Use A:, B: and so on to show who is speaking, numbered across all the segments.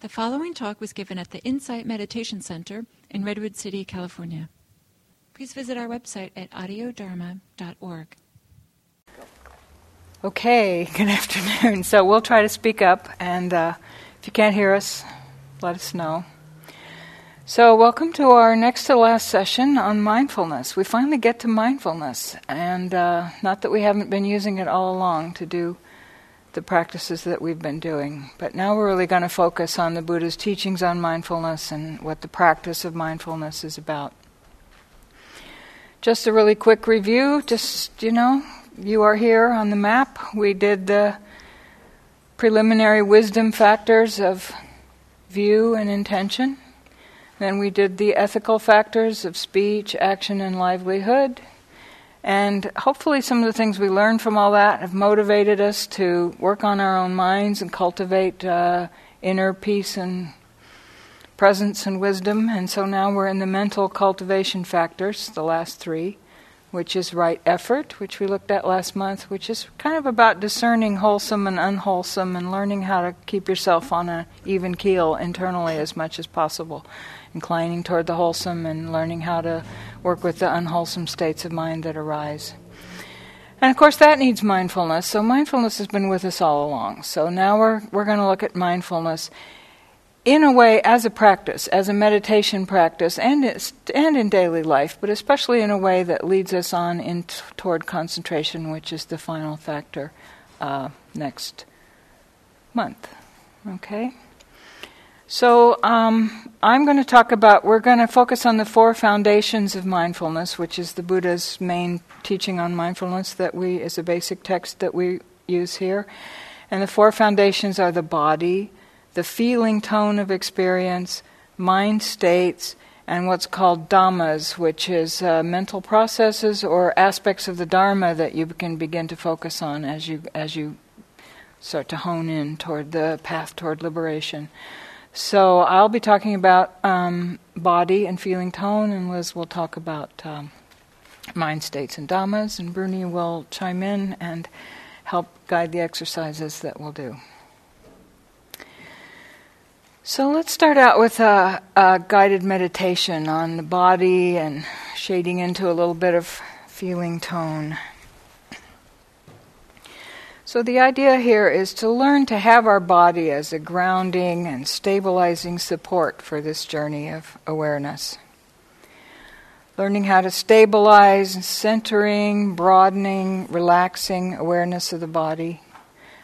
A: The following talk was given at the Insight Meditation Center in Redwood City, California. Please visit our website at audiodharma.org.
B: Okay, good afternoon. So we'll try to speak up, and uh, if you can't hear us, let us know. So, welcome to our next to last session on mindfulness. We finally get to mindfulness, and uh, not that we haven't been using it all along to do the practices that we've been doing, but now we're really going to focus on the Buddha's teachings on mindfulness and what the practice of mindfulness is about. Just a really quick review, just, you know, you are here on the map. We did the preliminary wisdom factors of view and intention. Then we did the ethical factors of speech, action, and livelihood. And hopefully, some of the things we learned from all that have motivated us to work on our own minds and cultivate uh, inner peace and presence and wisdom. And so now we're in the mental cultivation factors, the last three which is right effort, which we looked at last month, which is kind of about discerning wholesome and unwholesome and learning how to keep yourself on an even keel internally as much as possible, inclining toward the wholesome and learning how to work with the unwholesome states of mind that arise. And of course, that needs mindfulness. So, mindfulness has been with us all along. So, now we're, we're going to look at mindfulness in a way as a practice, as a meditation practice, and and in daily life, but especially in a way that leads us on in t- toward concentration, which is the final factor uh, next month. Okay. So um, I'm going to talk about. We're going to focus on the four foundations of mindfulness, which is the Buddha's main teaching on mindfulness that we is a basic text that we use here, and the four foundations are the body the feeling tone of experience, mind states, and what's called dhammas, which is uh, mental processes or aspects of the dharma that you can begin to focus on as you as you start to hone in toward the path toward liberation. So I'll be talking about um, body and feeling tone, and Liz will talk about um, mind states and dhammas, and Bruni will chime in and help guide the exercises that we'll do. So let's start out with a, a, guided meditation on the body and shading into a little bit of feeling tone. So, the idea here is to learn to have our body as a grounding and stabilizing support for this journey of awareness. Learning how to stabilize, centering, broadening, relaxing awareness of the body.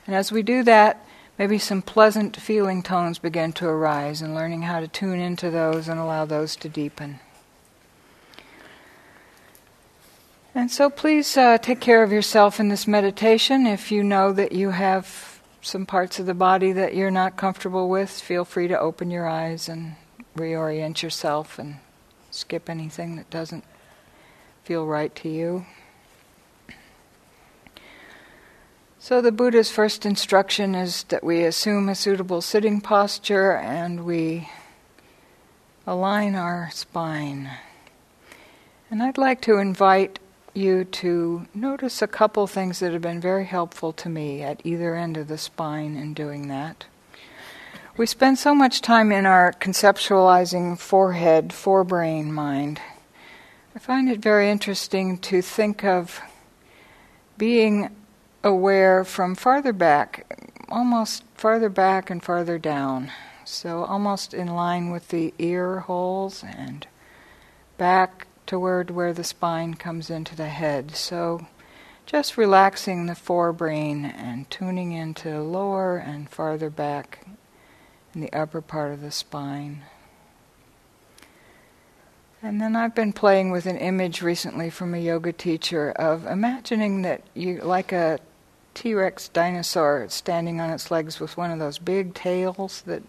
B: And as we do that, maybe some pleasant feeling tones begin to arise and learning how to tune into those and allow those to deepen. And so please uh, take care of yourself in this meditation. If you know that you have some parts of the body that you're not comfortable with, feel free to open your eyes and reorient yourself and skip anything that doesn't feel right to you. So, the Buddha's first instruction is that we assume a suitable sitting posture and we align our spine. And I'd like to invite you to notice a couple things that have been very helpful to me at either end of the spine in doing that. We spend so much time in our conceptualizing forehead, forebrain mind. I find it very interesting to think of being aware from farther back, almost farther back and farther down. So almost in line with the ear holes and back toward where the spine comes into the head. So just relaxing the forebrain and tuning into lower and farther back in the upper part of the spine. And then I've been playing with an image recently from a yoga teacher of imagining that you like a T Rex dinosaur standing on its legs with one of those big tails that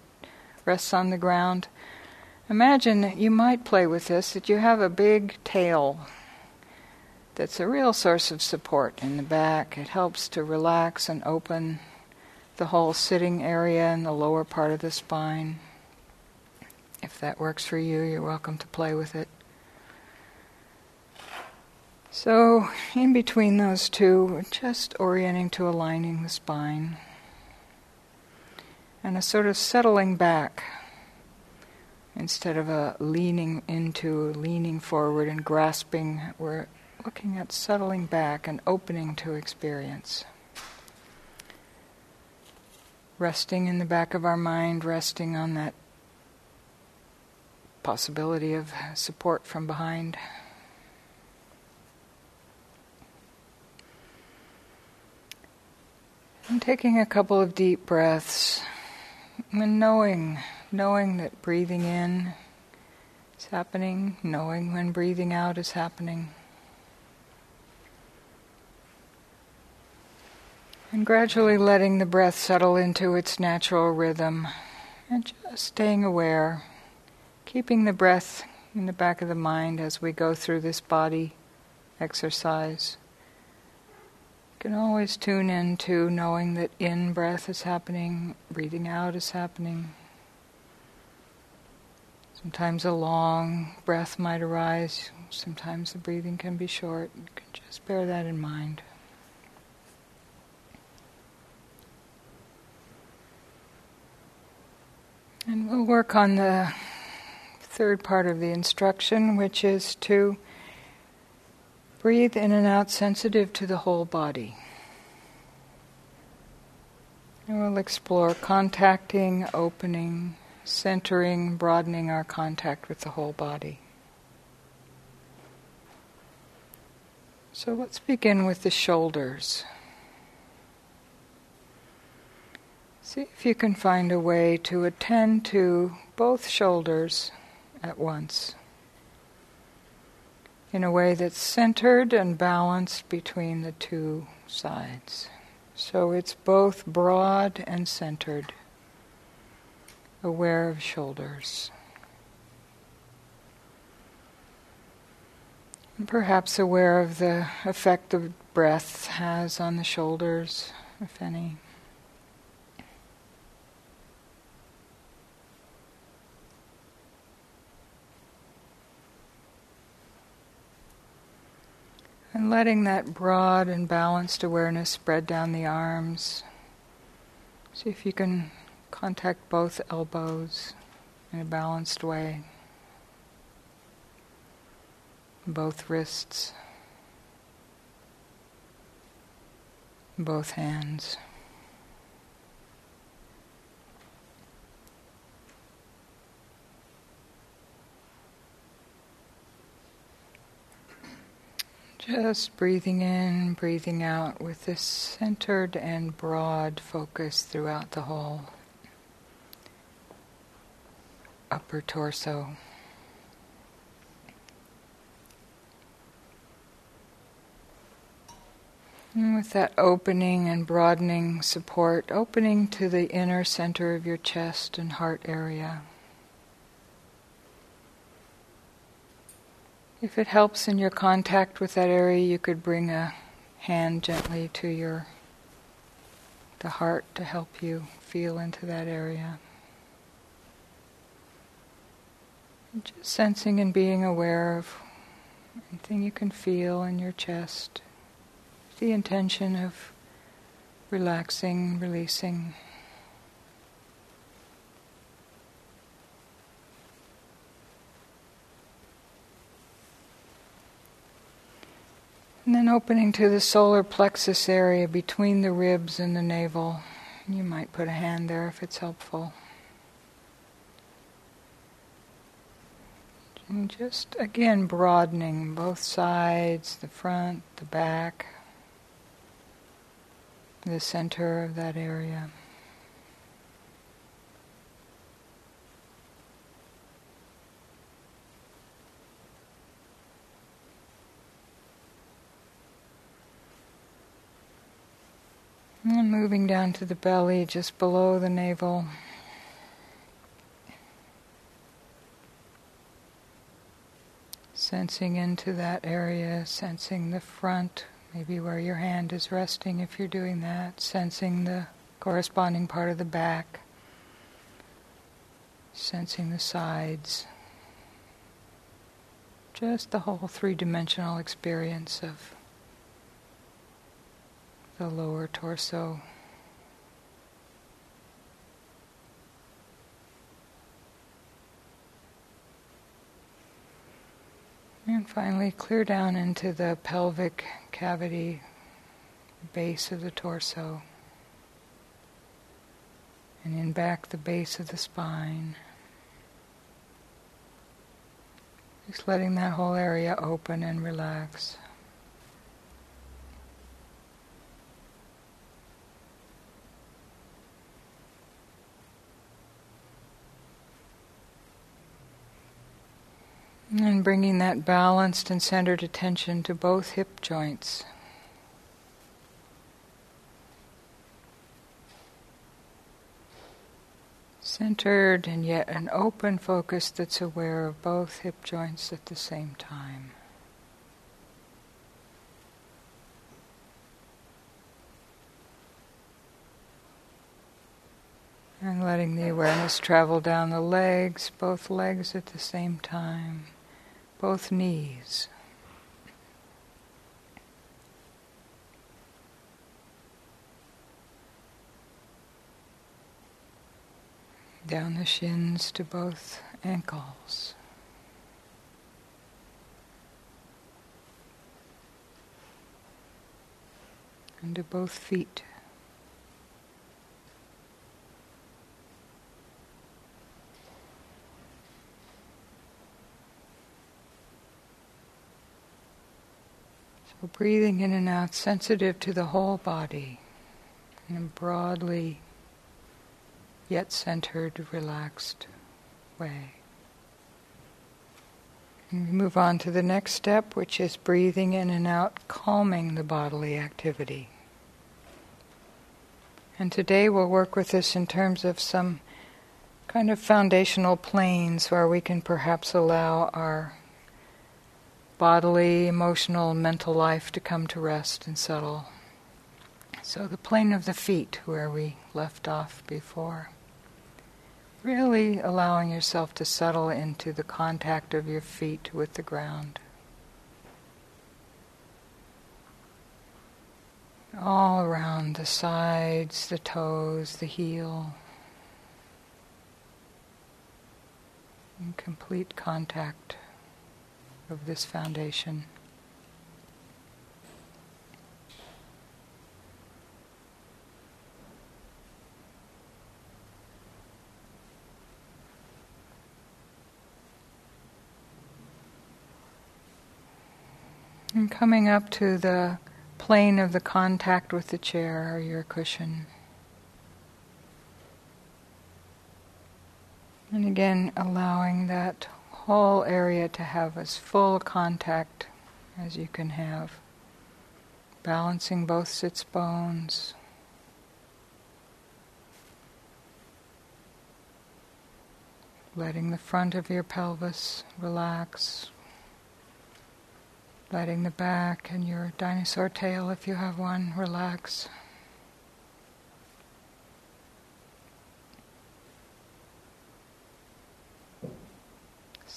B: rests on the ground. Imagine you might play with this that you have a big tail that's a real source of support in the back. It helps to relax and open the whole sitting area and the lower part of the spine. If that works for you, you're welcome to play with it. So, in between those two, just orienting to aligning the spine. and a sort of settling back instead of a leaning into, leaning forward and grasping. We're looking at settling back and opening to experience. Resting in the back of our mind, resting on that possibility of support from behind. And taking a couple of deep breaths and knowing, knowing that breathing in is happening, knowing when breathing out is happening. And gradually letting the breath settle into its natural rhythm and just staying aware, keeping the breath in the back of the mind as we go through this body exercise You can always tune into knowing that in breath is happening, breathing out is happening. Sometimes a long breath might arise, sometimes the breathing can be short. You can just bear that in mind. And we'll work on the third part of the instruction, which is to Breathe in and out, sensitive to the whole body. And we'll explore contacting, opening, centering, broadening our contact with the whole body. So let's begin with the shoulders. See if you can find a way to attend to both shoulders at once in a way that's centered and balanced between the two sides. So it's both broad and centered, aware of shoulders. And perhaps aware of the effect the breath has on the shoulders, if any. And letting that broad and balanced awareness spread down the arms. See if you can contact both elbows in a balanced way, both wrists, both hands. Just breathing in, breathing out with this centered and broad focus throughout the whole upper torso. And with that opening and broadening support, opening to the inner center of your chest and heart area. If it helps in your contact with that area, you could bring a hand gently to your the heart to help you feel into that area. Just sensing and being aware of anything you can feel in your chest. The intention of relaxing, releasing. And then opening to the solar plexus area between the ribs and the navel. You might put a hand there if it's helpful. And just again broadening both sides, the front, the back, the center of that area. And moving down to the belly, just below the navel. Sensing into that area, sensing the front, maybe where your hand is resting if you're doing that, sensing the corresponding part of the back, sensing the sides. Just the whole three dimensional experience of the lower torso. And finally, clear down into the pelvic cavity, base of the torso, and in back the base of the spine. Just letting that whole area open and relax. And bringing that balanced and centered attention to both hip joints. Centered and yet an open focus that's aware of both hip joints at the same time. And letting the awareness travel down the legs, both legs at the same time both knees. Down the shins to both ankles. And to both feet. So breathing in and out, sensitive to the whole body, in a broadly yet centered, relaxed way. And we move on to the next step, which is breathing in and out, calming the bodily activity. And today we'll work with this in terms of some kind of foundational planes where we can perhaps allow our bodily, emotional, mental life to come to rest and settle. So, the plane of the feet, where we left off before. Really allowing yourself to settle into the contact of your feet with the ground. All around the sides, the toes, the heel. In complete contact of this foundation. And coming up to the plane of the contact with the chair or your cushion. And again, allowing that whole area to have as full contact as you can have. Balancing both sits bones. Letting the front of your pelvis relax. Letting the back and your dinosaur tail, if you have one, relax.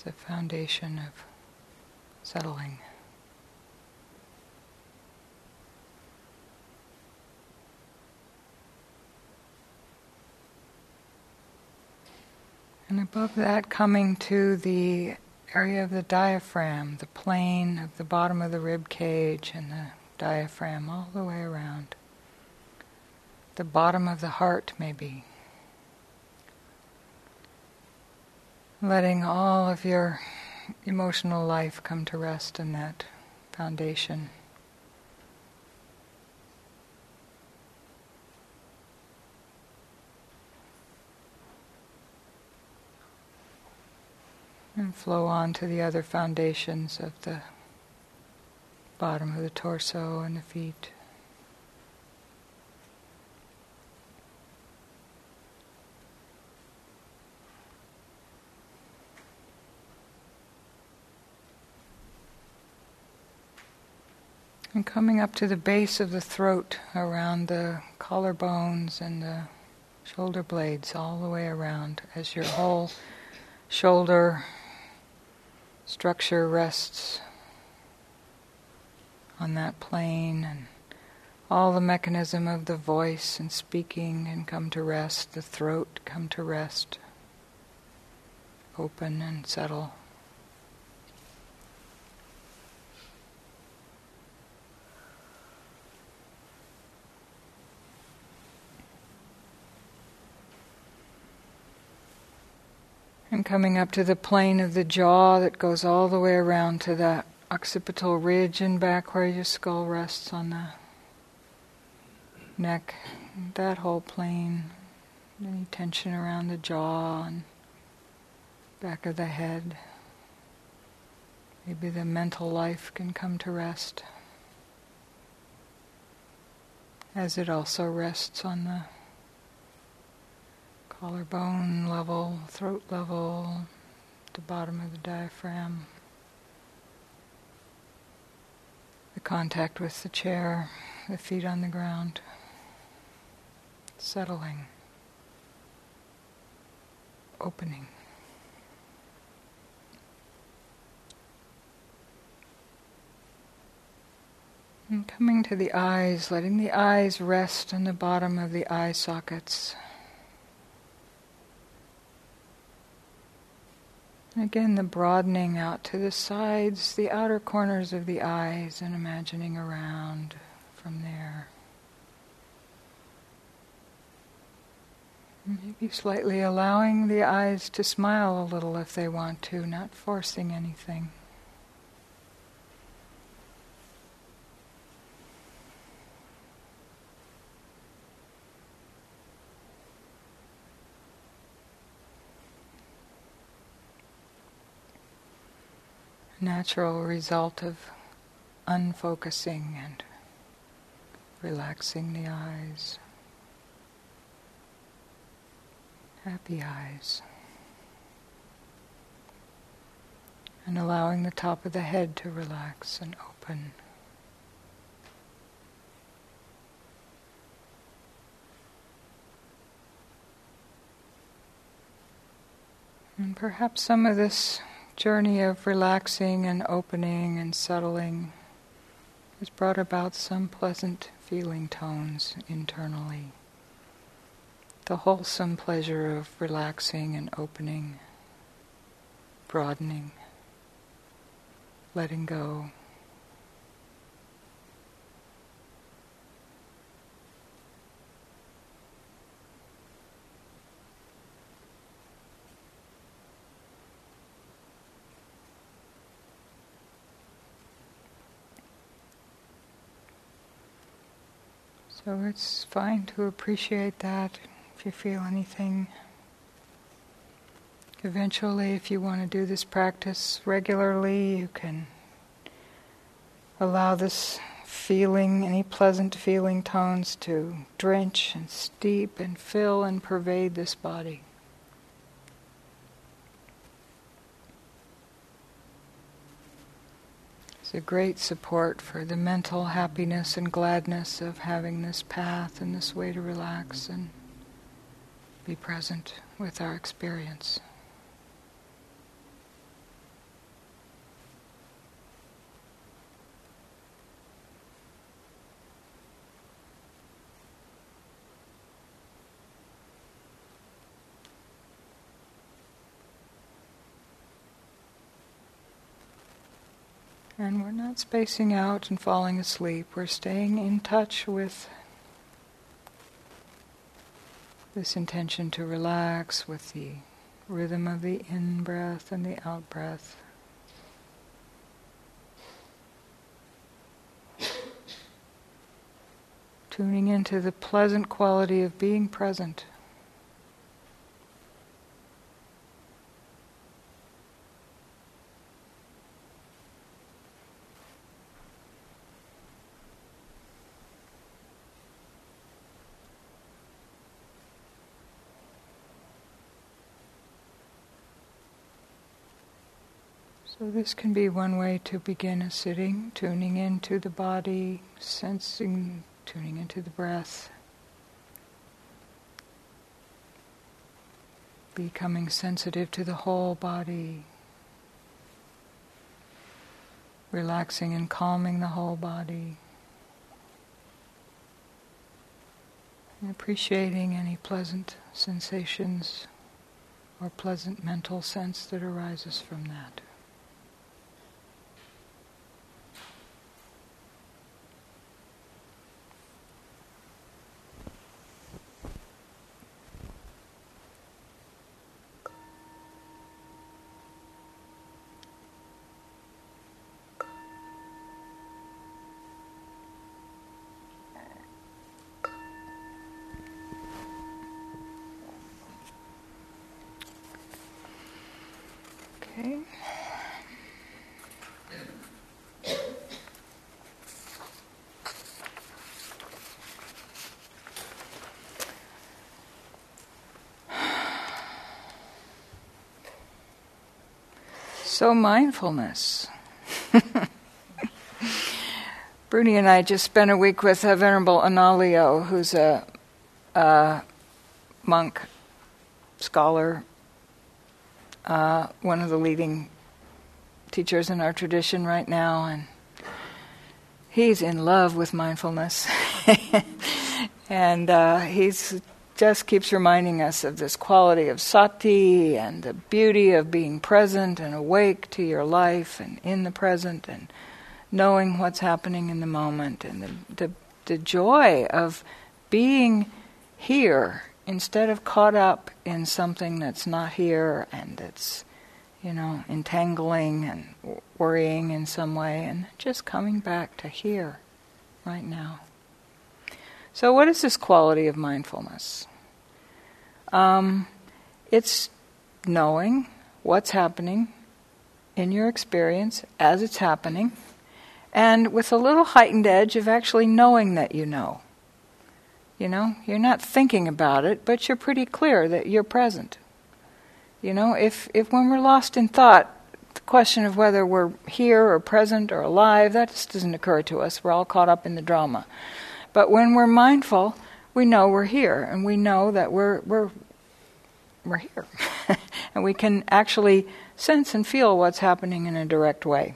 B: The foundation of settling. And above that, coming to the area of the diaphragm, the plane of the bottom of the rib cage and the diaphragm all the way around. The bottom of the heart, maybe. Letting all of your emotional life come to rest in that foundation. And flow on to the other foundations of the bottom of the torso and the feet. And coming up to the base of the throat, around the collarbones and the shoulder blades, all the way around, as your whole shoulder structure rests on that plane, and all the mechanism of the voice and speaking and come to rest, the throat come to rest, open and settle. And coming up to the plane of the jaw that goes all the way around to the occipital ridge and back where your skull rests on the neck, that whole plane, any tension around the jaw and back of the head. Maybe the mental life can come to rest. As it also rests on the collarbone level, throat level, the bottom of the diaphragm. The contact with the chair, the feet on the ground, settling, opening. And coming to the eyes, letting the eyes rest on the bottom of the eye sockets. Again, the broadening out to the sides, the outer corners of the eyes, and imagining around from there. Maybe slightly allowing the eyes to smile a little if they want to, not forcing anything. Natural result of unfocusing and relaxing the eyes. Happy eyes. And allowing the top of the head to relax and open. And perhaps some of this journey of relaxing and opening and settling has brought about some pleasant feeling tones internally. The wholesome pleasure of relaxing and opening, broadening, letting go. So it's fine to appreciate that if you feel anything. Eventually, if you want to do this practice regularly, you can allow this feeling, any pleasant feeling tones, to drench and steep and fill and pervade this body. It's a great support for the mental happiness and gladness of having this path and this way to relax and be present with our experience. And we're not spacing out and falling asleep. We're staying in touch with this intention to relax, with the rhythm of the in breath and the out breath. Tuning into the pleasant quality of being present. So, this can be one way to begin a sitting, tuning into the body, sensing, tuning into the breath, becoming sensitive to the whole body, relaxing and calming the whole body, and appreciating any pleasant sensations or pleasant mental sense that arises from that. So, mindfulness. Bruni and I just spent a week with a Venerable Analayo, who's a, a monk, scholar, uh, one of the leading teachers in our tradition right now, and he's in love with mindfulness. and uh, he's just keeps reminding us of this quality of sati and the beauty of being present and awake to your life and in the present and knowing what's happening in the moment and the, the, the joy of being here instead of caught up in something that's not here and that's you know entangling and worrying in some way and just coming back to here right now. So what is this quality of mindfulness um, it's knowing what's happening in your experience as it's happening, and with a little heightened edge of actually knowing that you know. You know, you're not thinking about it, but you're pretty clear that you're present. You know, if, if when we're lost in thought, the question of whether we're here or present or alive, that just doesn't occur to us. We're all caught up in the drama. But when we're mindful, we know we're here, and we know that we're we're we're here, and we can actually sense and feel what's happening in a direct way.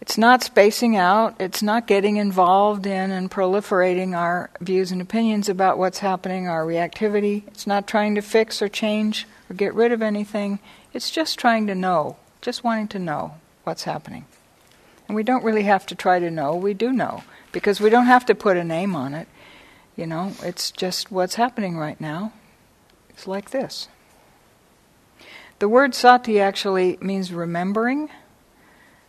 B: It's not spacing out, it's not getting involved in and proliferating our views and opinions about what's happening, our reactivity. It's not trying to fix or change or get rid of anything. It's just trying to know, just wanting to know what's happening. And we don't really have to try to know, we do know, because we don't have to put a name on it. You know, it's just what's happening right now. It's like this. The word sati actually means remembering,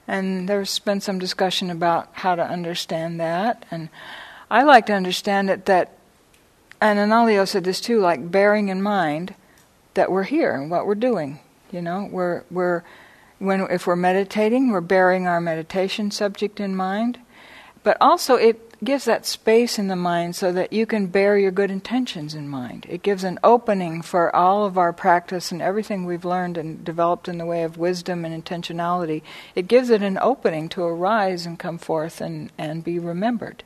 B: and there's been some discussion about how to understand that. And I like to understand it that, and Analayo said this too, like bearing in mind that we're here and what we're doing. You know, we're we're when if we're meditating, we're bearing our meditation subject in mind, but also it gives that space in the mind so that you can bear your good intentions in mind. It gives an opening for all of our practice and everything we've learned and developed in the way of wisdom and intentionality. It gives it an opening to arise and come forth and, and be remembered.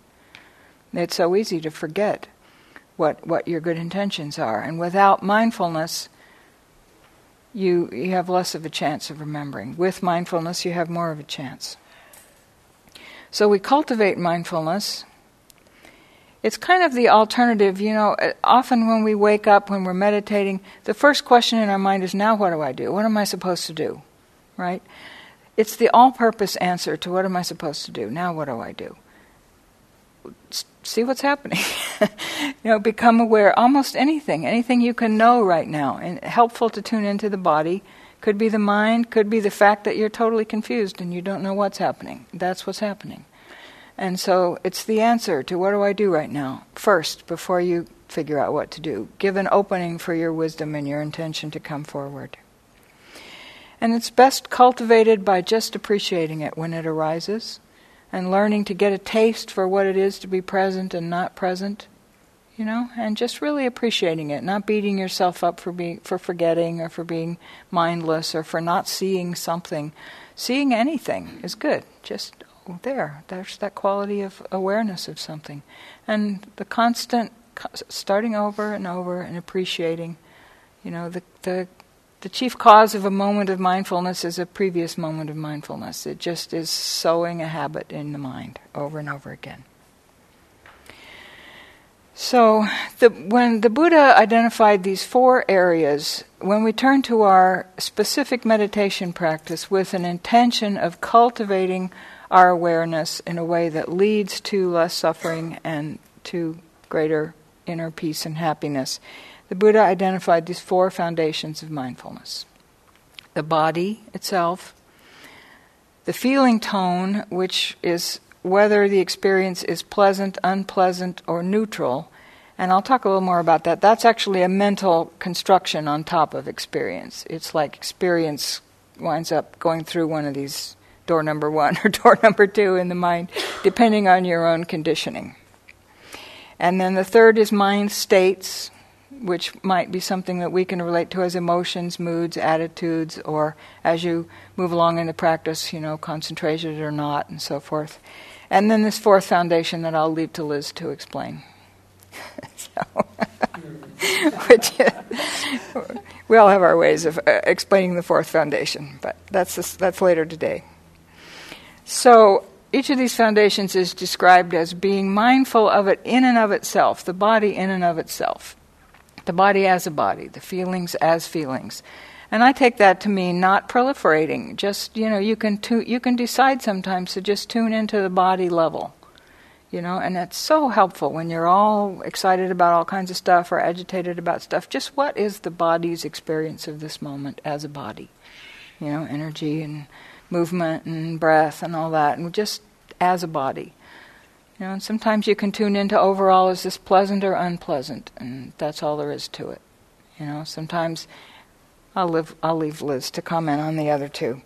B: It's so easy to forget what, what your good intentions are. And without mindfulness, you, you have less of a chance of remembering. With mindfulness, you have more of a chance. So we cultivate mindfulness. It's kind of the alternative, you know, uh, often when we wake up, when we're meditating, the first question in our mind is, now what do I do? What am I supposed to do? Right? It's the all purpose answer to what am I supposed to do? Now what do I do? See what's happening. you know, become aware. Almost anything, anything you can know right now, and helpful to tune into the body could be the mind, could be the fact that you're totally confused and you don't know what's happening. That's what's happening. And so it's the answer to what do I do right now, first, before you figure out what to do. Give an opening for your wisdom and your intention to come forward. And it's best cultivated by just appreciating it when it arises and learning to get a taste for what it is to be present and not present you know, and just really appreciating it, not beating yourself up for being for forgetting or for being mindless or for not seeing something. Seeing anything is good. Just oh, there, there's that quality of awareness of something, and the constant starting over and over and appreciating. You know, the the the chief cause of a moment of mindfulness is a previous moment of mindfulness. It just is sowing a habit in the mind over and over again. So, the, when the Buddha identified these four areas, when we turn to our specific meditation practice with an intention of cultivating our awareness in a way that leads to less suffering and to greater inner peace and happiness, the Buddha identified these four foundations of mindfulness. The body itself, the feeling tone, which is whether the experience is pleasant, unpleasant, or neutral, And I'll talk a little more about that. That's actually a mental construction on top of experience. It's like experience winds up going through one of these door number one or door number two in the mind, depending on your own conditioning. And then the third is mind states, which might be something that we can relate to as emotions, moods, attitudes, or as you move along in the practice, you know, concentrated or not, and so forth. And then this fourth foundation that I'll leave to Liz to explain. which we all have our ways of uh, explaining the fourth foundation, but that's this, that's later today. So each of these foundations is described as being mindful of it in and of itself, the body in and of itself, the body as a body, the feelings as feelings. And I take that to mean not proliferating. Just you know, you can tu- you can decide sometimes to just tune into the body level you know, and that's so helpful when you're all excited about all kinds of stuff or agitated about stuff. Just what is the body's experience of this moment as a body? You know, energy and movement and breath and all that, and just as a body. You know, and sometimes you can tune into overall is this pleasant or unpleasant, and that's all there is to it. You know, sometimes I'll live I'll leave Liz to comment on the other two.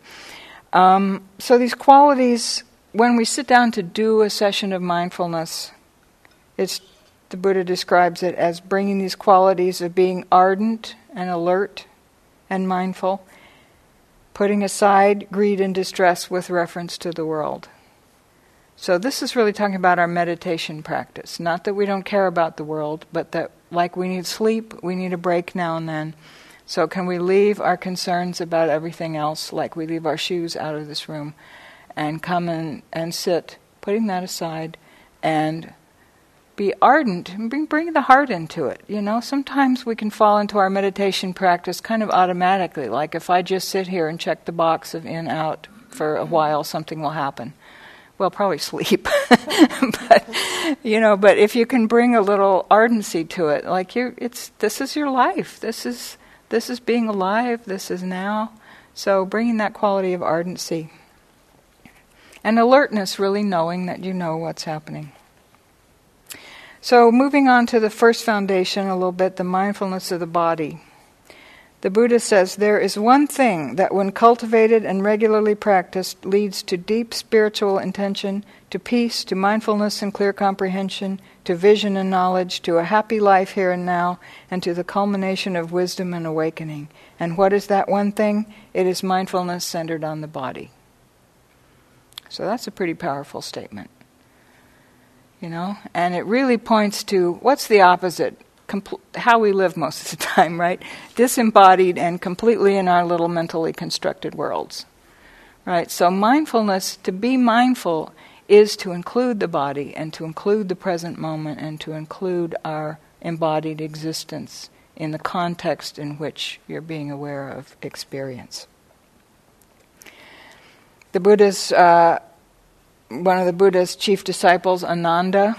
B: Um, so these qualities when we sit down to do a session of mindfulness, it's the Buddha describes it as bringing these qualities of being ardent and alert and mindful, putting aside greed and distress with reference to the world. So, this is really talking about our meditation practice. Not that we don't care about the world, but that, like we need sleep, we need a break now and then. So, can we leave our concerns about everything else, like we leave our shoes out of this room? And come and, and sit, putting that aside, and be ardent and bring, bring the heart into it. You know, sometimes we can fall into our meditation practice kind of automatically. Like if I just sit here and check the box of in out for a mm-hmm. while, something will happen. Well, probably sleep. but you know, but if you can bring a little ardency to it, like you, it's this is your life. This is this is being alive. This is now. So bringing that quality of ardency and alertness, really knowing that you know what's happening. So, moving on to the first foundation a little bit the mindfulness of the body. The Buddha says there is one thing that, when cultivated and regularly practiced, leads to deep spiritual intention, to peace, to mindfulness and clear comprehension, to vision and knowledge, to a happy life here and now, and to the culmination of wisdom and awakening. And what is that one thing? It is mindfulness centered on the body. So that's a pretty powerful statement. You know, and it really points to what's the opposite? Compl- how we live most of the time, right? Disembodied and completely in our little mentally constructed worlds. Right? So mindfulness, to be mindful is to include the body and to include the present moment and to include our embodied existence in the context in which you're being aware of experience. The Buddha's, uh, one of the Buddha's chief disciples, Ananda,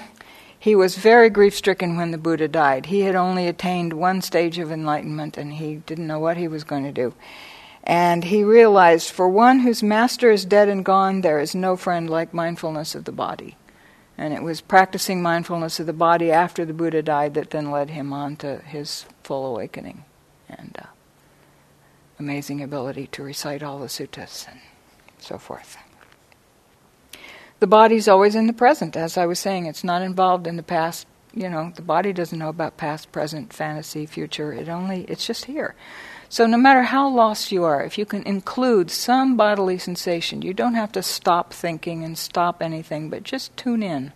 B: he was very grief stricken when the Buddha died. He had only attained one stage of enlightenment and he didn't know what he was going to do. And he realized for one whose master is dead and gone, there is no friend like mindfulness of the body. And it was practicing mindfulness of the body after the Buddha died that then led him on to his full awakening and uh, amazing ability to recite all the suttas and so forth. The body's always in the present, as I was saying. It's not involved in the past. You know, the body doesn't know about past, present, fantasy, future. It only, it's just here. So no matter how lost you are, if you can include some bodily sensation, you don't have to stop thinking and stop anything, but just tune in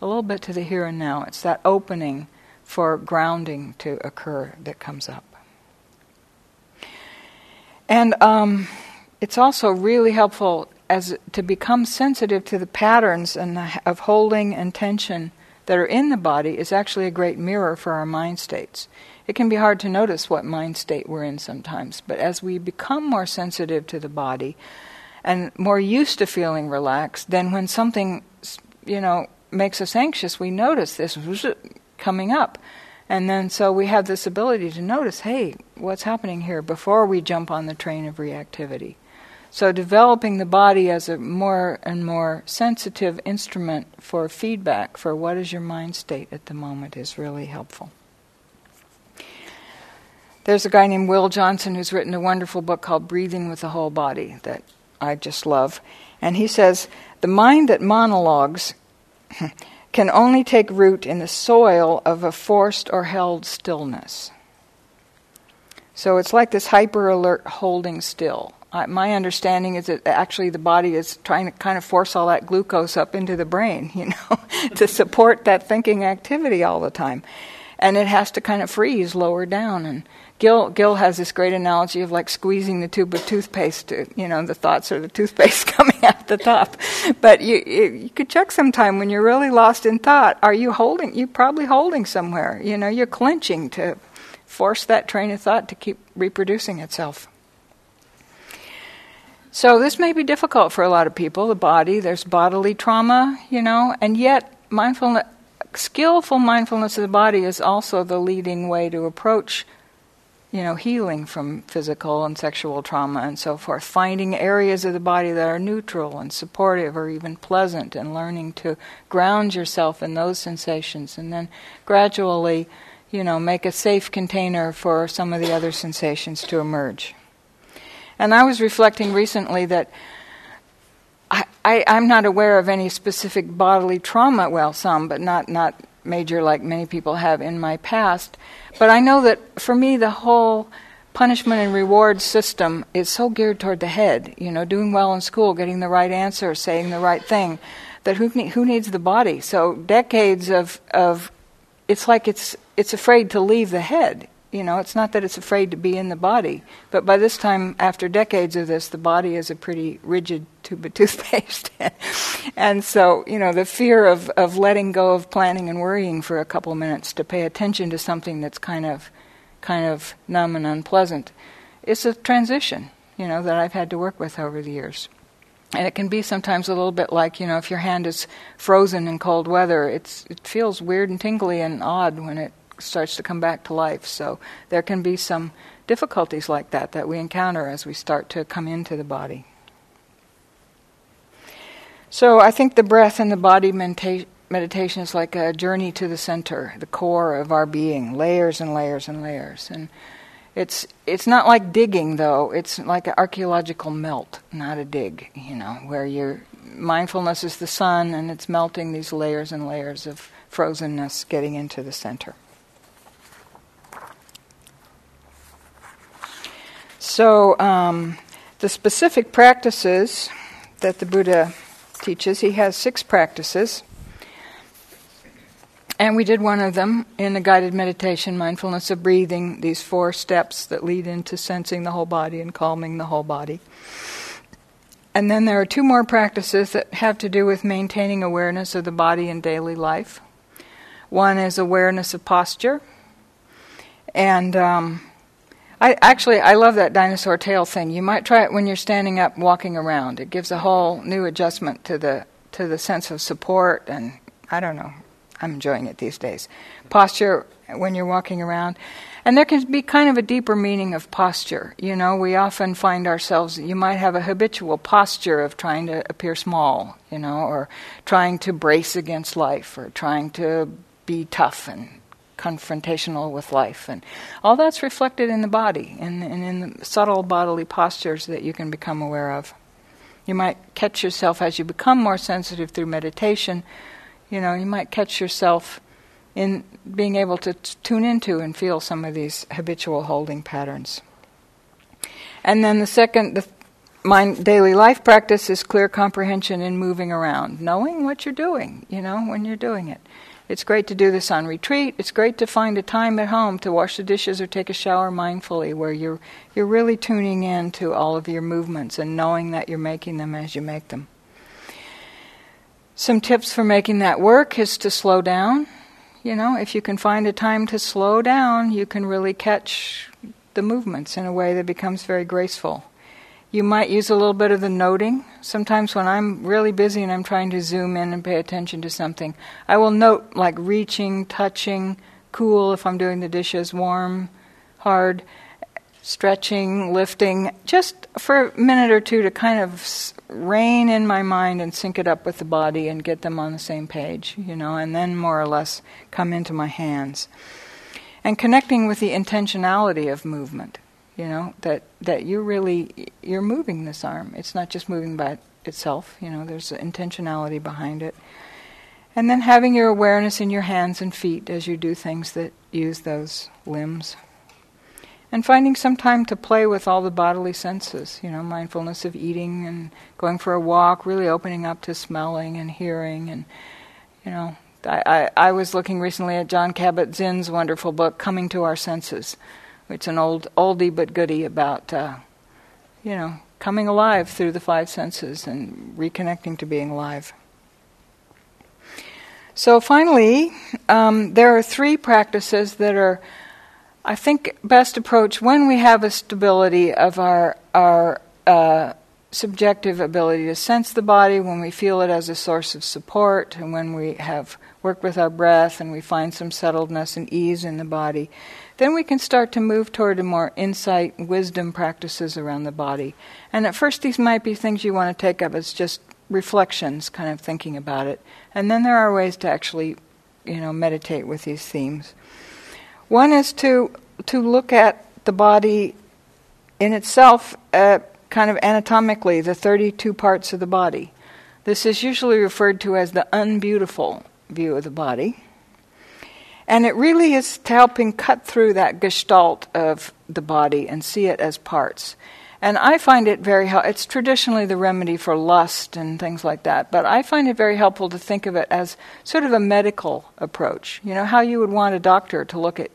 B: a little bit to the here and now. It's that opening for grounding to occur that comes up. And um, it's also really helpful as to become sensitive to the patterns and of holding and tension that are in the body is actually a great mirror for our mind states. It can be hard to notice what mind state we're in sometimes, but as we become more sensitive to the body and more used to feeling relaxed, then when something, you know, makes us anxious, we notice this coming up. And then so we have this ability to notice, hey, what's happening here before we jump on the train of reactivity. So, developing the body as a more and more sensitive instrument for feedback for what is your mind state at the moment is really helpful. There's a guy named Will Johnson who's written a wonderful book called Breathing with the Whole Body that I just love. And he says, The mind that monologues can only take root in the soil of a forced or held stillness. So it's like this hyper alert holding still. Uh, my understanding is that actually the body is trying to kind of force all that glucose up into the brain, you know, to support that thinking activity all the time. And it has to kind of freeze lower down and Gil, Gil has this great analogy of like squeezing the tube of toothpaste. To, you know, the thoughts are the toothpaste coming out the top. But you, you, you could check sometime when you're really lost in thought. Are you holding? You're probably holding somewhere. You know, you're clenching to force that train of thought to keep reproducing itself. So this may be difficult for a lot of people. The body, there's bodily trauma, you know, and yet mindfulness, skillful mindfulness of the body is also the leading way to approach you know, healing from physical and sexual trauma and so forth, finding areas of the body that are neutral and supportive or even pleasant, and learning to ground yourself in those sensations, and then gradually, you know, make a safe container for some of the other sensations to emerge. And I was reflecting recently that I, I, I'm not aware of any specific bodily trauma, well, some, but not, not major like many people have in my past. But I know that for me, the whole punishment and reward system is so geared toward the head. You know, doing well in school, getting the right answer, saying the right thing. That who who needs the body? So decades of of it's like it's it's afraid to leave the head. You know, it's not that it's afraid to be in the body, but by this time, after decades of this, the body is a pretty rigid tube of toothpaste. and so, you know, the fear of, of letting go of planning and worrying for a couple minutes to pay attention to something that's kind of, kind of numb and unpleasant, it's a transition, you know, that I've had to work with over the years. And it can be sometimes a little bit like, you know, if your hand is frozen in cold weather, it's, it feels weird and tingly and odd when it starts to come back to life. So there can be some difficulties like that that we encounter as we start to come into the body. So I think the breath and the body medita- meditation is like a journey to the center, the core of our being, layers and layers and layers. And it's it's not like digging though. It's like an archaeological melt, not a dig. You know, where your mindfulness is the sun and it's melting these layers and layers of frozenness, getting into the center. So, um, the specific practices that the Buddha teaches, he has six practices. And we did one of them in the guided meditation, mindfulness of breathing, these four steps that lead into sensing the whole body and calming the whole body. And then there are two more practices that have to do with maintaining awareness of the body in daily life. One is awareness of posture, and um, I actually I love that dinosaur tail thing. You might try it when you're standing up, walking around. It gives a whole new adjustment to the to the sense of support, and I don't know. I'm enjoying it these days. Posture when you're walking around. And there can be kind of a deeper meaning of posture. You know, we often find ourselves, you might have a habitual posture of trying to appear small, you know, or trying to brace against life, or trying to be tough and confrontational with life. And all that's reflected in the body and, and in the subtle bodily postures that you can become aware of. You might catch yourself as you become more sensitive through meditation. You know, you might catch yourself in being able to t- tune into and feel some of these habitual holding patterns. And then the second, the my daily life practice is clear comprehension in moving around, knowing what you're doing, you know, when you're doing it. It's great to do this on retreat. It's great to find a time at home to wash the dishes or take a shower mindfully where you're you're really tuning in to all of your movements and knowing that you're making them as you make them. Some tips for making that work is to slow down. You know, if you can find a time to slow down, you can really catch the movements in a way that becomes very graceful. You might use a little bit of the noting. Sometimes when I'm really busy and I'm trying to zoom in and pay attention to something, I will note like reaching, touching, cool if I'm doing the dishes, warm, hard. stretching, lifting, just for a minute or two to kind of rein in my mind and sync it up with the body and get them on the same page, you know, and then more or less come into my hands. And connecting with the intentionality of movement, you know, that, that you're really, you're moving this arm. It's not just moving by itself, you know, there's intentionality behind it. And then having your awareness in your hands and feet as you do things that use those limbs. And finding some time to play with all the bodily senses, you know, mindfulness of eating and going for a walk, really opening up to smelling and hearing. And, you know, I, I, was looking recently at John Kabat-Zinn's wonderful book, Coming to Our Senses. It's an old oldie but goodie about, uh, you know, coming alive through the five senses and reconnecting to being alive. So, finally, um, there are three practices that are, I think, best approached when we have a stability of our, our uh, subjective ability to sense the body, when we feel it as a source of support, and when we have worked with our breath and we find some settledness and ease in the body. Then we can start to move toward a more insight, wisdom practices around the body. And at first, these might be things you want to take up as just reflections, kind of thinking about it. And then there are ways to actually, you know, meditate with these themes. One is to to look at the body in itself, uh, kind of anatomically, the 32 parts of the body. This is usually referred to as the unbeautiful view of the body. And it really is helping cut through that gestalt of the body and see it as parts. And I find it very helpful. It's traditionally the remedy for lust and things like that, but I find it very helpful to think of it as sort of a medical approach. You know, how you would want a doctor to look at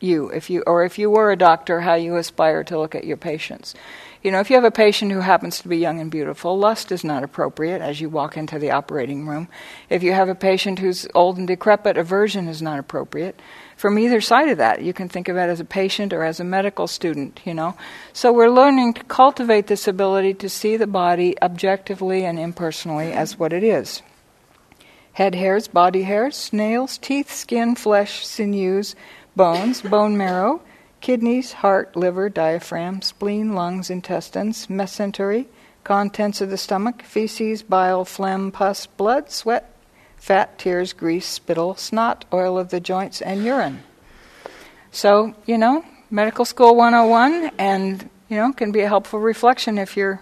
B: you if you or if you were a doctor how you aspire to look at your patients. You know, if you have a patient who happens to be young and beautiful, lust is not appropriate as you walk into the operating room. If you have a patient who's old and decrepit, aversion is not appropriate. From either side of that, you can think of it as a patient or as a medical student, you know. So we're learning to cultivate this ability to see the body objectively and impersonally as what it is. Head hairs, body hairs, nails, teeth, skin, flesh, sinews, bones, bone marrow, kidneys, heart, liver, diaphragm, spleen, lungs, intestines, mesentery, contents of the stomach, feces, bile, phlegm, pus, blood, sweat, fat, tears, grease, spittle, snot, oil of the joints, and urine. So, you know, medical school 101 and, you know, can be a helpful reflection if you're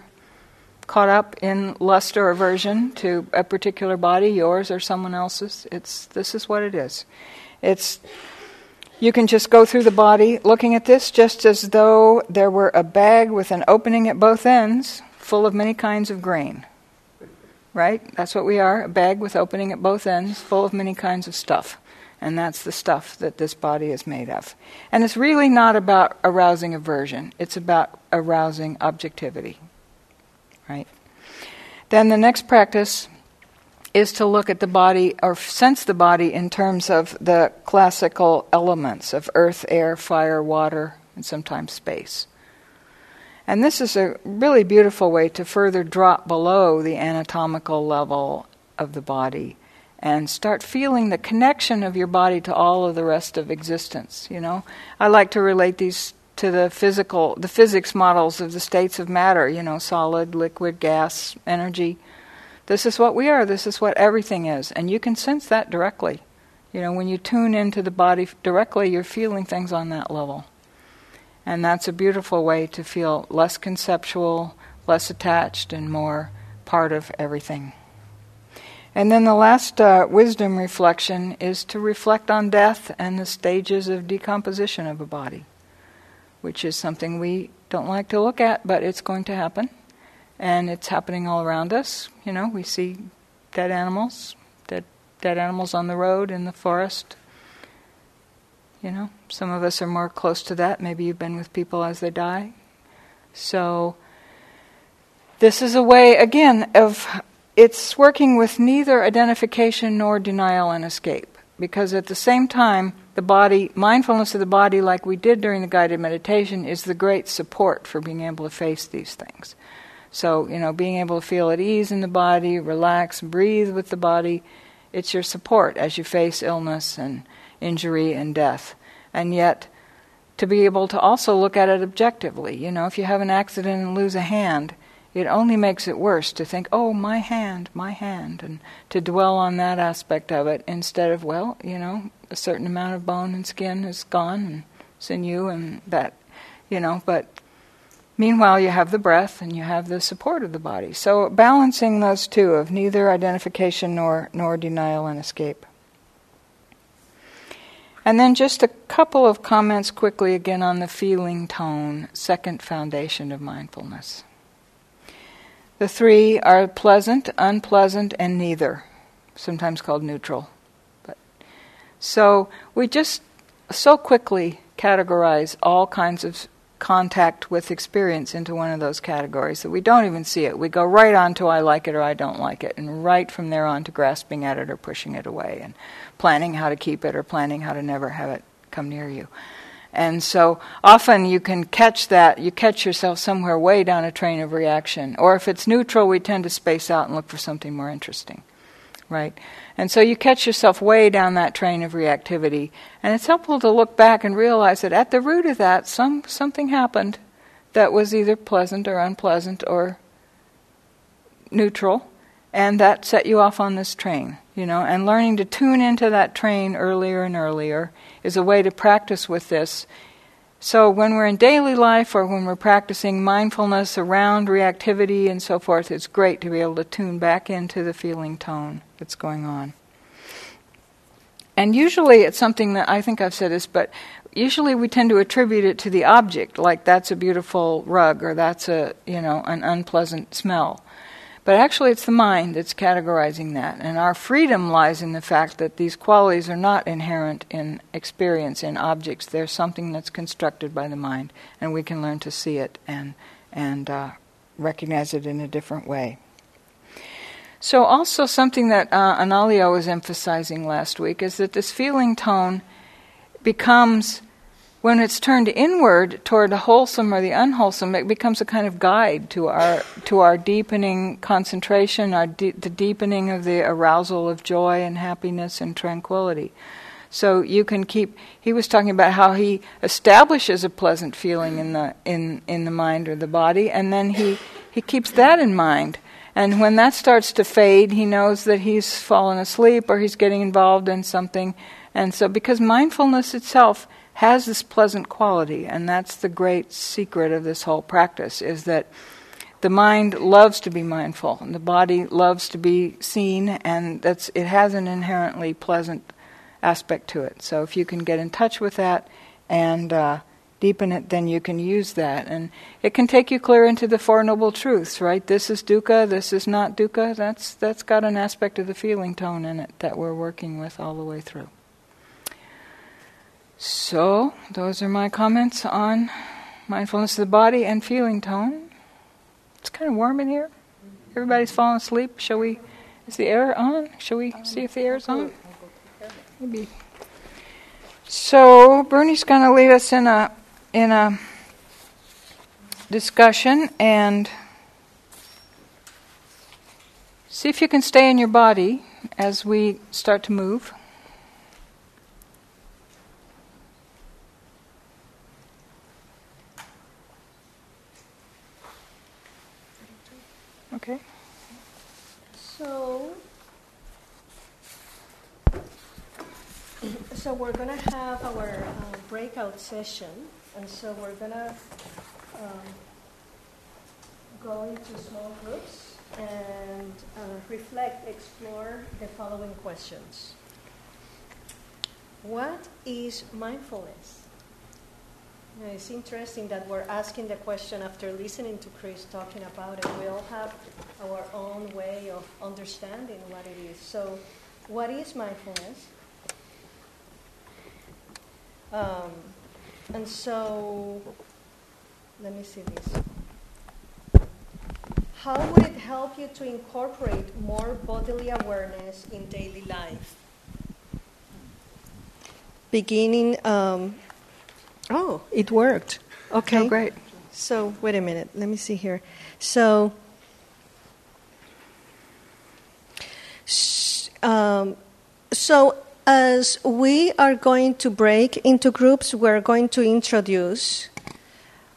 B: caught up in lust or aversion to a particular body, yours or someone else's. It's this is what it is. It's you can just go through the body looking at this just as though there were a bag with an opening at both ends full of many kinds of grain. Right? That's what we are a bag with opening at both ends full of many kinds of stuff. And that's the stuff that this body is made of. And it's really not about arousing aversion, it's about arousing objectivity. Right? Then the next practice is to look at the body or sense the body in terms of the classical elements of earth, air, fire, water, and sometimes space. And this is a really beautiful way to further drop below the anatomical level of the body and start feeling the connection of your body to all of the rest of existence, you know. I like to relate these to the physical the physics models of the states of matter, you know, solid, liquid, gas, energy this is what we are, this is what everything is. And you can sense that directly. You know, when you tune into the body directly, you're feeling things on that level. And that's a beautiful way to feel less conceptual, less attached, and more part of everything. And then the last uh, wisdom reflection is to reflect on death and the stages of decomposition of a body, which is something we don't like to look at, but it's going to happen and it's happening all around us. You know, we see dead animals, dead dead animals on the road in the forest. You know, some of us are more close to that. Maybe you've been with people as they die. So this is a way again of it's working with neither identification nor denial and escape because at the same time the body mindfulness of the body like we did during the guided meditation is the great support for being able to face these things so, you know, being able to feel at ease in the body, relax, breathe with the body, it's your support as you face illness and injury and death. And yet, to be able to also look at it objectively. You know, if you have an accident and lose a hand, it only makes it worse to think, oh, my hand, my hand, and to dwell on that aspect of it instead of, well, you know, a certain amount of bone and skin is gone and sinew and that, you know, but meanwhile you have the breath and you have the support of the body. So balancing those two of neither identification nor, nor denial and escape. And then just a couple of comments quickly again on the feeling tone, second foundation of mindfulness. The three are pleasant, unpleasant, and neither, sometimes called neutral. But so we just so quickly categorize all kinds of contact with experience into one of those categories that we don't even see it. We go right on to I like it or I don't like it, and right from there on to grasping at it or pushing it away, and planning how to keep it or planning how to never have it come near you. And so often you can catch that, you catch yourself somewhere way down a train of reaction. Or if it's neutral, we tend to space out and look for something more interesting. Right? And so you catch yourself way down that train of reactivity. And it's helpful to look back and realize that at the root of that, some, something happened that was either pleasant or unpleasant or neutral. And that set you off on this train, you know. And learning to tune into that train earlier and earlier is a way to practice with this. So when we're in daily life or when we're practicing mindfulness around reactivity and so forth, it's great to be able to tune back into the feeling tone that's going on. And usually it's something that I think I've said this, but usually we tend to attribute it to the object, like that's a beautiful rug or that's a, you know, an unpleasant smell. But actually, it's the mind that's categorizing that. And our freedom lies in the fact that these qualities are not inherent in experience, in objects. They're something that's constructed by the mind, and we can learn to see it and, and uh, recognize it in a different way. So, also something that uh, Analayo was emphasizing last week is that this feeling tone becomes, when it's turned inward toward the wholesome or the unwholesome, it becomes a kind of guide to our to our deepening concentration, our de- the deepening of the arousal of joy and happiness and tranquility. So you can keep. He was talking about how he establishes a pleasant feeling in the in in the mind or the body, and then he he keeps that in mind and when that starts to fade, he knows that he's fallen asleep or he's getting involved in something. And so, because mindfulness itself has this pleasant quality, and that's the great secret of this whole practice, is that the mind loves to be mindful, and the body loves to be seen, and that's it has an inherently pleasant aspect to it. So, if you can get in touch with that and uh, deepen it, then you can use that. And it can take you clear into the Four Noble Truths, right? This is dukkha, this is not dukkha. That's, that's got an aspect of the feeling tone in it that we're working with all the way through. So, those are my comments on mindfulness of the body and feeling tone. It's kind of warm in here. Everybody's falling asleep. Shall we? Is the air on? Shall we see if the air is on? Maybe. So Bernie's going to lead us in a in a discussion and see if you can stay in your body as we start to move. Okay.
C: So, so we're going to have our uh, breakout session and so we're going to um, go into small groups and uh, reflect, explore the following questions. What is mindfulness? Now, it's interesting that we're asking the question after listening to Chris talking about it. We all have our own way of understanding what it is. So, what is mindfulness? Um, and so, let me see this. How would it help you to incorporate more bodily awareness in daily life? Beginning, um, oh, it worked. Okay.
B: Oh, great.
C: So, wait a minute. Let me see here. So, um, so as we are going to break into groups, we're going to introduce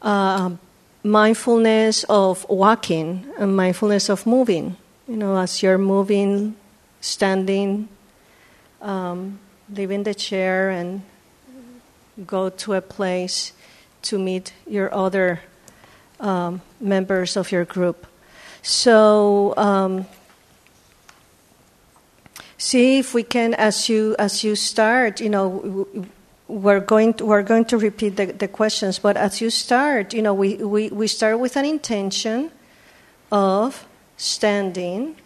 C: uh, mindfulness of walking and mindfulness of moving. You know, as you're moving, standing, um, leaving the chair, and go to a place to meet your other um, members of your group. So um, see if we can, as you as you start, you know, we're going to, we're going to repeat the, the questions, but as you start, you know, we, we, we start with an intention of standing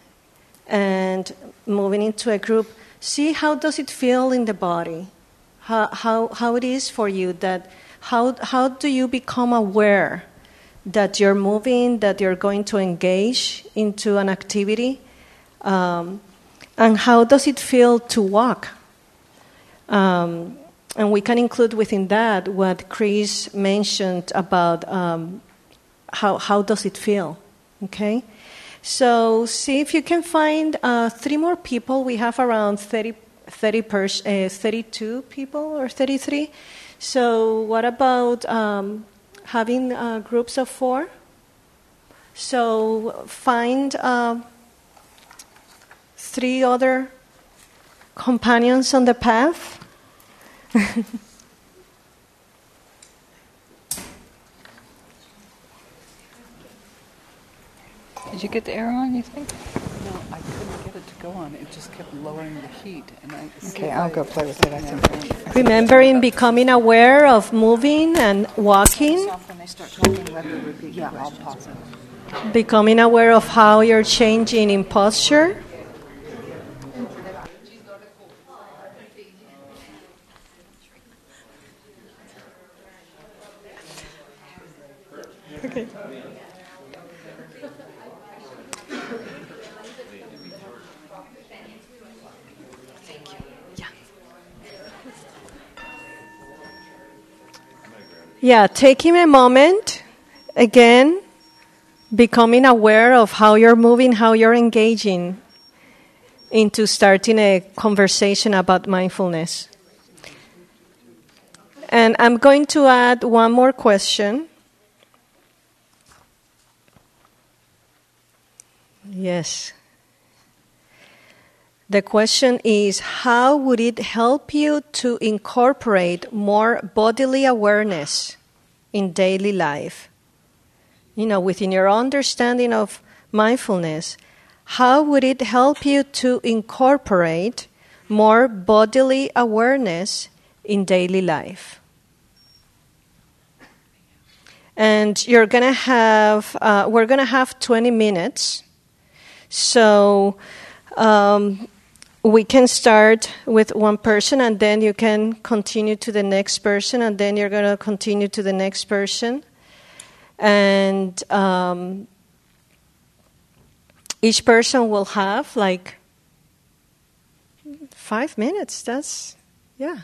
C: and moving into a group. See how does it feel in the body? How, how, how it is for you that how, how do you become aware that you're moving, that you're going to engage into an activity? Um, and how does it feel to walk? Um, and we can include within that what Chris mentioned about um, how, how does it feel, okay? So see if you can find uh, three more people. We have around 30, 30 pers- uh, 32 people or 33. So what about um, having uh, groups of four? So find uh, three other companions on the path
B: Did you get the arrow on, you think?
D: No, I couldn't get it to go on. It just kept lowering the heat. And I,
B: Okay, I'll go play with it. I think.
C: Remembering becoming aware of moving and walking,
D: When they start talking, let them repeat. Yeah, I'll pause it.
C: becoming aware of how you're changing in posture. Yeah, taking a moment, again, becoming aware of how you're moving, how you're engaging into starting a conversation about mindfulness. And I'm going to add one more question. Yes. The question is how would it help you to incorporate more bodily awareness in daily life? You know, within your understanding of mindfulness, how would it help you to incorporate more bodily awareness in daily life? And you're going to have, uh, we're going to have 20 minutes. So, um, we can start with one person and then you can continue to the next person and then you're going to continue to the next person. And um, each person will have like five minutes. That's yeah.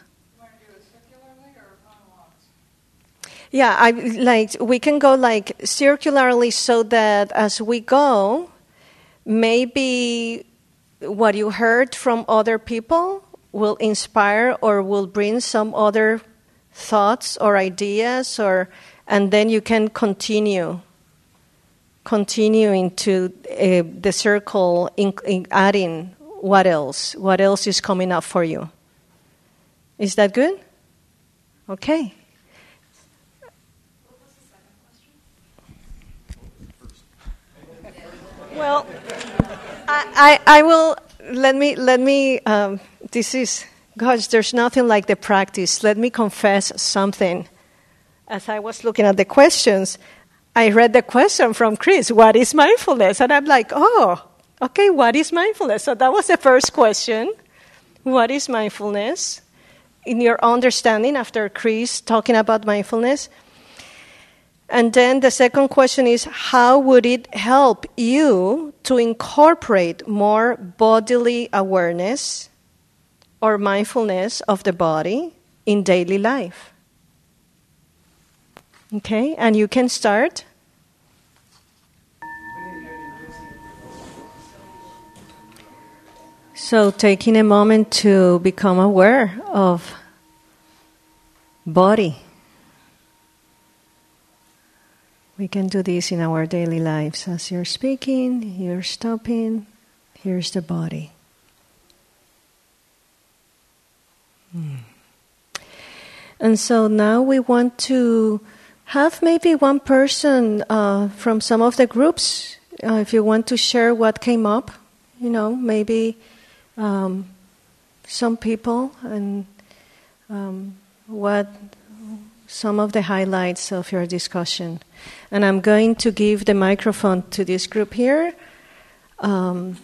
C: Yeah i like we can go like circularly so that as we go maybe what you heard from other people will inspire or will bring some other thoughts or ideas or and then you can continue continue into uh, the circle in, in adding what else what else is coming up for you. Is that good? Okay. Well I, I, I will let me let me um, this is gosh there's nothing like the practice. Let me confess something. As i was looking at the questions i read the question from chris what is mindfulness? And i'm like oh okay what is mindfulness? So that was the first question. What is mindfulness? In your understanding after chris talking about mindfulness and then the second question is how would it help you to incorporate more bodily awareness or mindfulness of the body in daily life? Okay, and you can start. So, taking a moment to become aware of body. We can do this in our daily lives. As you're speaking, you're stopping, here's the body. Hmm. And so now we want to have maybe one person uh, from some of the groups, uh, if you want to share what came up, you know, maybe um, some people and um, what some of the highlights of your discussion. And I'm going to give the microphone to this group here. Um,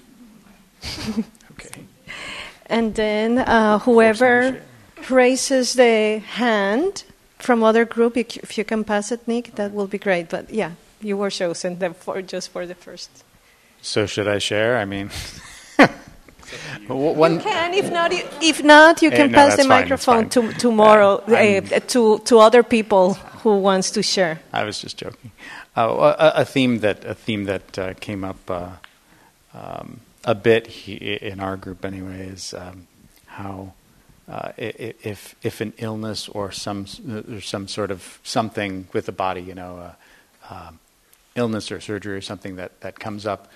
E: okay.
C: And then uh, whoever raises the hand from other group, if you can pass it, Nick, that will be great. But yeah, you were chosen for just for the first.
E: So should I share? I mean,
C: one, you can. If not, if not, you can no, pass the fine, microphone to, tomorrow uh, to to other people who wants to share.
E: I was just joking. Uh, a, a, theme that a theme that uh, came up uh, um, a bit he, in our group anyway is um, how uh, if if an illness or some or some sort of something with the body, you know, uh, um, illness or surgery or something that that comes up,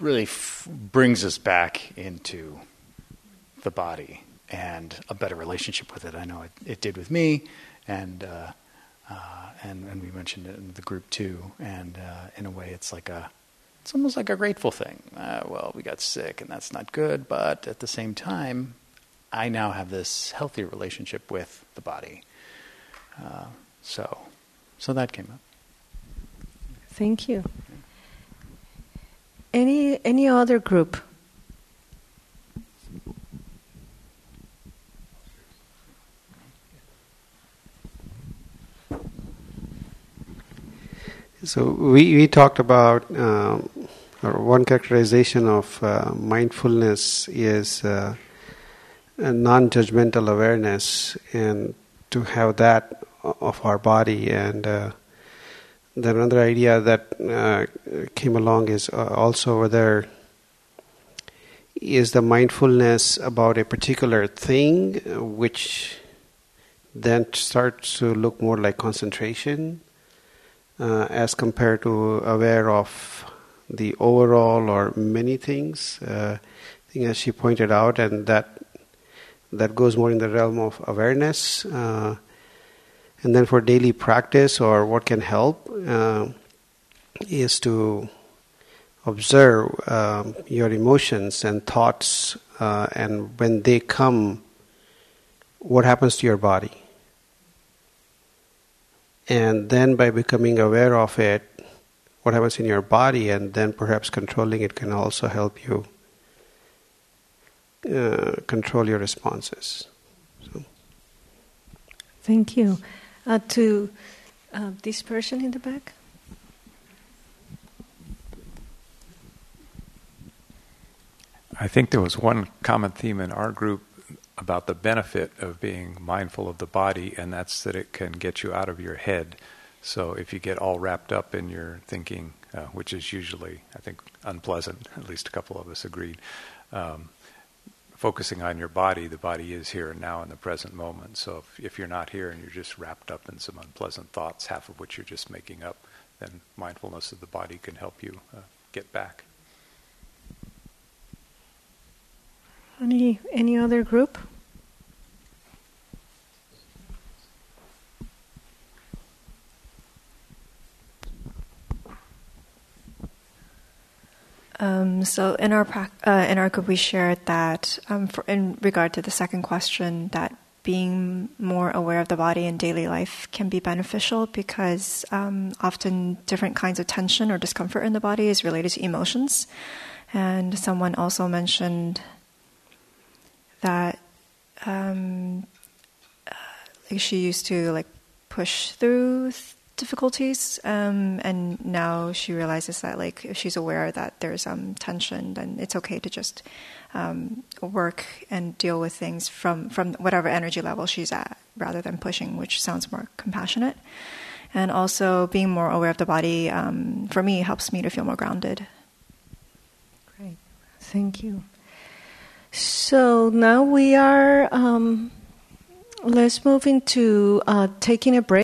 E: really f- brings us back into the body and a better relationship with it. I know it, it did with me, and uh, uh, and and we mentioned it in the group too. And uh, in a way, it's like a it's almost like a grateful thing. Uh, well, we got sick, and that's not good, but at the same time, I now have this healthy relationship with the body. Uh, so, so that came up.
C: Thank you. Any any other group?
F: So we, we talked about um, or one characterization of uh, mindfulness is uh, non-judgmental awareness, and to have that of our body. And uh, then another idea that uh, came along is uh, also whether is the mindfulness about a particular thing, which then starts to look more like concentration, uh, as compared to aware of the overall or many things. Uh, I think as she pointed out, and that that goes more in the realm of awareness. Uh, and then for daily practice or what can help uh, is to observe um, your emotions and thoughts, uh, and when they come, what happens to your body. And then by becoming aware of it, what happens in your body, and then perhaps controlling it can also help you uh, control your responses. So.
C: Thank you. Uh, to uh, this person in the back.
G: I think there was one common theme in our group about the benefit of being mindful of the body, and that's that it can get you out of your head. So if you get all wrapped up in your thinking, uh, which is usually, I think, unpleasant, at least a couple of us agreed, um, focusing on your body, the body is here and now in the present moment. So if, if you're not here and you're just wrapped up in some unpleasant thoughts, half of which you're just making up, then mindfulness of the body can help you uh, get back.
C: Any any other group?
H: Um, so in our uh, in our group, we shared that um, for, in regard to the second question, that being more aware of the body in daily life can be beneficial because um, often different kinds of tension or discomfort in the body is related to emotions. And someone also mentioned that um, uh, like she used to like push through difficulties, um, and now she realizes that like if she's aware that there's um, tension, then it's okay to just um, work and deal with things from from whatever energy level she's at, rather than pushing, which sounds more compassionate. And also being more aware of the body um, for me helps me to feel more grounded.
C: Great, thank you. So now we are, um, let's move into uh, taking a break.